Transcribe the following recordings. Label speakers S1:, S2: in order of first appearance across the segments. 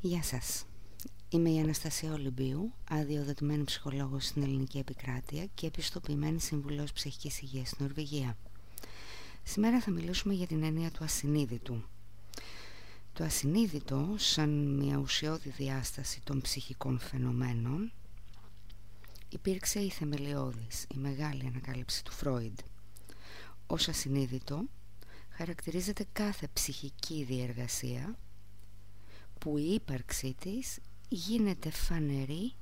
S1: Γεια σας. Είμαι η Αναστασία Ολυμπίου, αδειοδοτημένη ψυχολόγος στην Ελληνική Επικράτεια και επιστοποιημένη συμβουλός ψυχικής υγείας στην Νορβηγία. Σήμερα θα μιλήσουμε για την έννοια του ασυνείδητου. Το ασυνείδητο, σαν μια ουσιώδη διάσταση των ψυχικών φαινομένων, υπήρξε η θεμελιώδης, η μεγάλη ανακάλυψη του Φρόιντ. Ως ασυνείδητο χαρακτηρίζεται κάθε ψυχική διεργασία που η ύπαρξή της γίνεται φανερή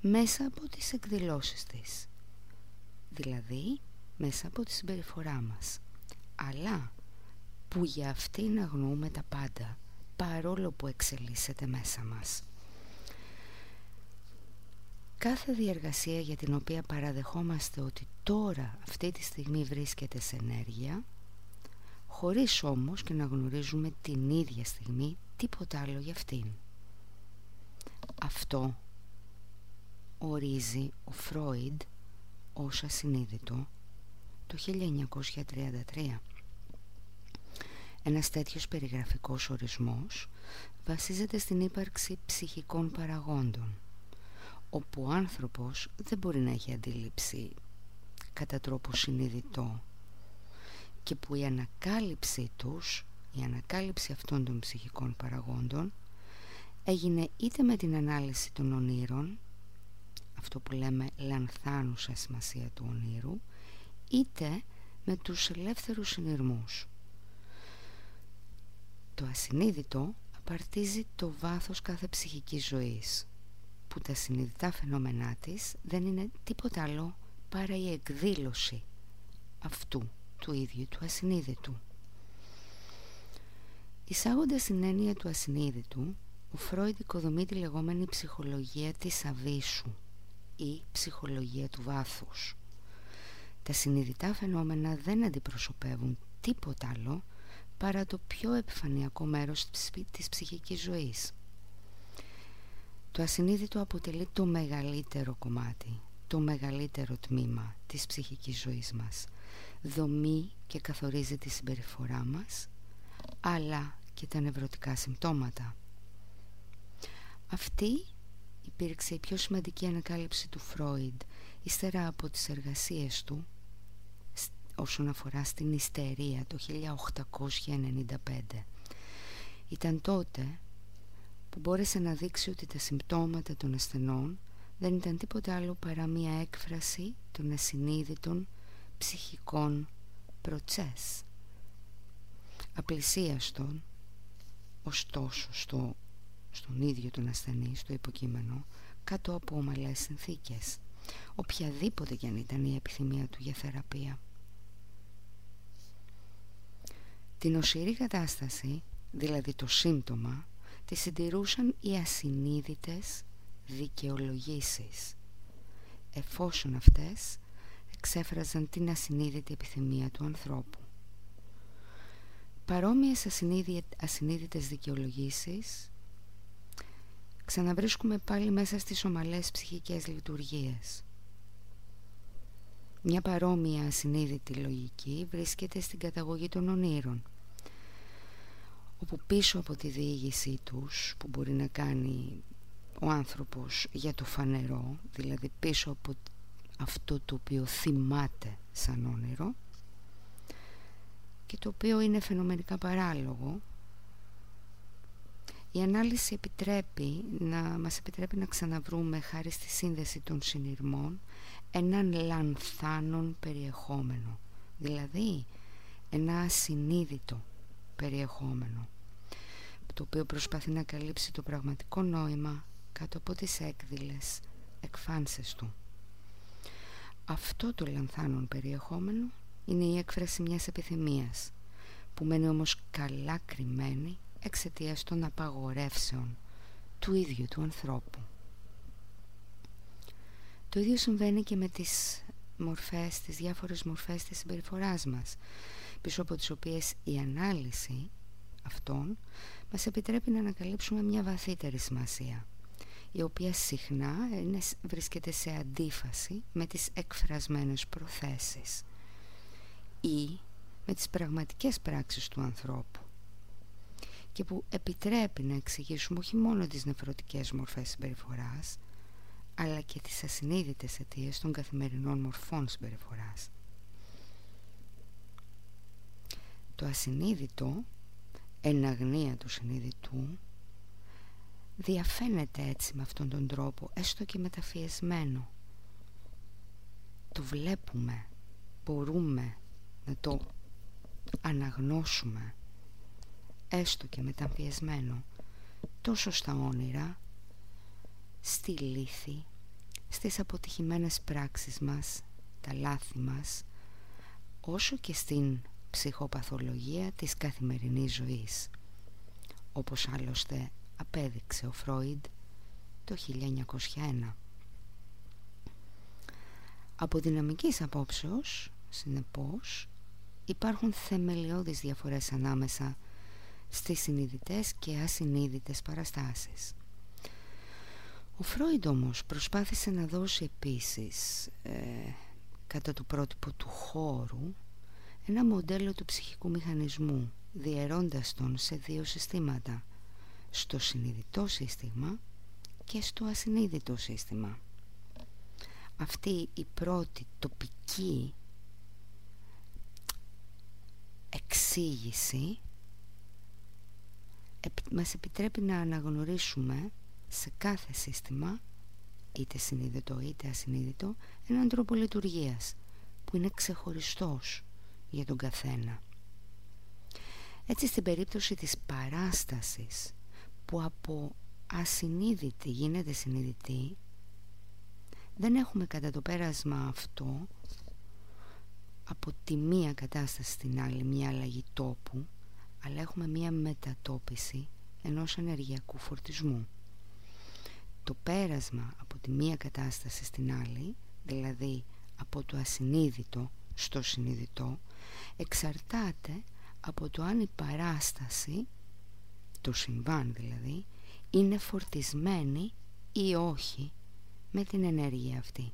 S1: μέσα από τις εκδηλώσεις της. Δηλαδή μέσα από τη συμπεριφορά μας. Αλλά που για αυτήν αγνοούμε τα πάντα παρόλο που εξελίσσεται μέσα μας. Κάθε διεργασία για την οποία παραδεχόμαστε ότι τώρα αυτή τη στιγμή βρίσκεται σε ενέργεια χωρίς όμως και να γνωρίζουμε την ίδια στιγμή τίποτα άλλο για αυτήν. Αυτό ορίζει ο Φρόιντ ως ασυνείδητο το 1933. Ένας τέτοιος περιγραφικός ορισμός βασίζεται στην ύπαρξη ψυχικών παραγόντων όπου ο άνθρωπος δεν μπορεί να έχει αντίληψη κατά τρόπο συνειδητό και που η ανακάλυψή τους, η ανακάλυψη αυτών των ψυχικών παραγόντων έγινε είτε με την ανάλυση των ονείρων αυτό που λέμε λανθάνουσα σημασία του ονείρου είτε με τους ελεύθερους συνειρμούς το ασυνείδητο απαρτίζει το βάθος κάθε ψυχικής ζωής που τα συνειδητά φαινόμενά της δεν είναι τίποτα άλλο παρά η εκδήλωση αυτού του ίδιου του ασυνείδητου. Εισάγοντας την έννοια του ασυνείδητου, ο Φρόιντ οικοδομεί τη λεγόμενη ψυχολογία της αβίσου ή ψυχολογία του βάθους. Τα συνειδητά φαινόμενα δεν αντιπροσωπεύουν τίποτα άλλο παρά το πιο επιφανειακό μέρος της ψυχικής ζωής. Το ασυνείδητο αποτελεί το μεγαλύτερο κομμάτι, το μεγαλύτερο τμήμα της ψυχικής ζωής μας δομεί και καθορίζει τη συμπεριφορά μας αλλά και τα νευρωτικά συμπτώματα. Αυτή υπήρξε η πιο σημαντική ανακάλυψη του Φρόιντ ύστερα από τις εργασίες του όσον αφορά στην ιστερία το 1895. Ήταν τότε που μπόρεσε να δείξει ότι τα συμπτώματα των ασθενών δεν ήταν τίποτα άλλο παρά μία έκφραση των ασυνείδητων ψυχικών προτσές απλησίαστον ωστόσο στο, στον ίδιο τον ασθενή στο υποκείμενο κάτω από ομαλές συνθήκες οποιαδήποτε κι αν ήταν η επιθυμία του για θεραπεία την οσυρή κατάσταση δηλαδή το σύμπτωμα τη συντηρούσαν οι ασυνείδητες δικαιολογήσεις εφόσον αυτές εξέφραζαν την ασυνείδητη επιθυμία του ανθρώπου. Παρόμοιες ασυνείδητες δικαιολογήσεις ξαναβρίσκουμε πάλι μέσα στις ομαλές ψυχικές λειτουργίες. Μια παρόμοια ασυνείδητη λογική βρίσκεται στην καταγωγή των ονείρων όπου πίσω από τη διήγησή τους που μπορεί να κάνει ο άνθρωπος για το φανερό δηλαδή πίσω από αυτό το οποίο θυμάται σαν όνειρο και το οποίο είναι φαινομενικά παράλογο η ανάλυση επιτρέπει να, μας επιτρέπει να ξαναβρούμε χάρη στη σύνδεση των συνειρμών έναν λανθάνον περιεχόμενο. Δηλαδή ένα ασυνείδητο περιεχόμενο το οποίο προσπαθεί να καλύψει το πραγματικό νόημα κάτω από τις έκδηλες εκφάνσεις του. Αυτό το λανθάνον περιεχόμενο είναι η έκφραση μιας επιθυμίας που μένει όμως καλά κρυμμένη εξαιτίας των απαγορεύσεων του ίδιου του ανθρώπου. Το ίδιο συμβαίνει και με τις μορφές, τις διάφορες μορφές της συμπεριφοράς μας πίσω από τις οποίες η ανάλυση αυτών μας επιτρέπει να ανακαλύψουμε μια βαθύτερη σημασία η οποία συχνά είναι, βρίσκεται σε αντίφαση με τις εκφρασμένες προθέσεις ή με τις πραγματικές πράξεις του ανθρώπου και που επιτρέπει να εξηγήσουμε όχι μόνο τις νεφρωτικές μορφές συμπεριφοράς αλλά και τις ασυνείδητες αιτίες των καθημερινών μορφών συμπεριφοράς. Το ασυνείδητο, εν αγνία του συνείδητου, διαφαίνεται έτσι με αυτόν τον τρόπο, έστω και μεταφιεσμένο. Το βλέπουμε, μπορούμε να το αναγνώσουμε, έστω και μεταφιεσμένο, τόσο στα όνειρα, στη λύθη, στις αποτυχημένες πράξεις μας, τα λάθη μας, όσο και στην ψυχοπαθολογία της καθημερινής ζωής, όπως άλλωστε απέδειξε ο Φρόιντ το 1901. Από δυναμικής απόψεως, συνεπώς, υπάρχουν θεμελιώδεις διαφορές ανάμεσα στις συνειδητές και ασυνείδητες παραστάσεις. Ο Φρόιντ όμως προσπάθησε να δώσει επίσης ε, κατά το πρότυπο του χώρου ένα μοντέλο του ψυχικού μηχανισμού διαιρώντας τον σε δύο συστήματα στο συνειδητό σύστημα και στο ασυνείδητο σύστημα αυτή η πρώτη τοπική εξήγηση. Μας επιτρέπει να αναγνωρίσουμε σε κάθε σύστημα είτε συνείδητο είτε ασυνείδητο έναν τρόπο λειτουργίας που είναι ξεχωριστός για τον καθένα. Έτσι στην περίπτωση της παράστασης που από ασυνείδητη γίνεται συνειδητή δεν έχουμε κατά το πέρασμα αυτό από τη μία κατάσταση στην άλλη μια αλλαγή τόπου αλλά έχουμε μια μετατόπιση ενός ενεργειακού φορτισμού. Το πέρασμα από τη μία κατάσταση στην άλλη δηλαδή από το ασυνείδητο στο συνειδητό εξαρτάται από το αν η παράσταση το συμβάν δηλαδή είναι φορτισμένη ή όχι με την ενέργεια αυτή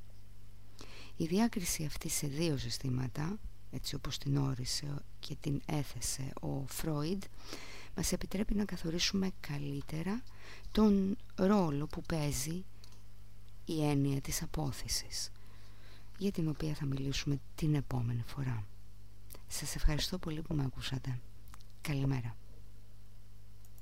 S1: η διάκριση αυτή σε δύο συστήματα έτσι όπως την όρισε και την έθεσε ο Φρόιντ μας επιτρέπει να καθορίσουμε καλύτερα τον ρόλο που παίζει η έννοια της απόθεσης για την οποία θα μιλήσουμε την επόμενη φορά. Σας ευχαριστώ πολύ που με ακούσατε. Καλημέρα.